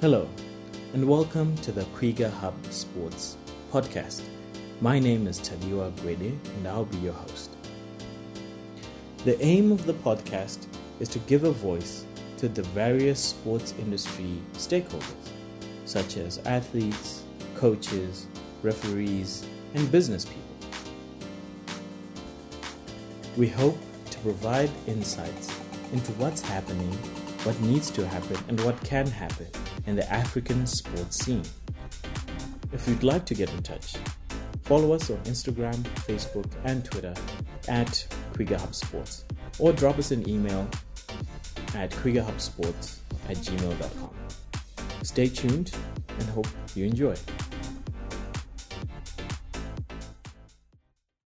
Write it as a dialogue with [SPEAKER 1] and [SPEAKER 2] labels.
[SPEAKER 1] Hello, and welcome to the Kwiga Hub Sports podcast. My name is Tadiwa Gwede, and I'll be your host. The aim of the podcast is to give a voice to the various sports industry stakeholders, such as athletes, coaches, referees, and business people. We hope to provide insights into what's happening, what needs to happen, and what can happen the African sports scene. If you'd like to get in touch, follow us on Instagram, Facebook, and Twitter at Kwiga Sports, or drop us an email at kwigahubsports at gmail.com. Stay tuned and hope you enjoy.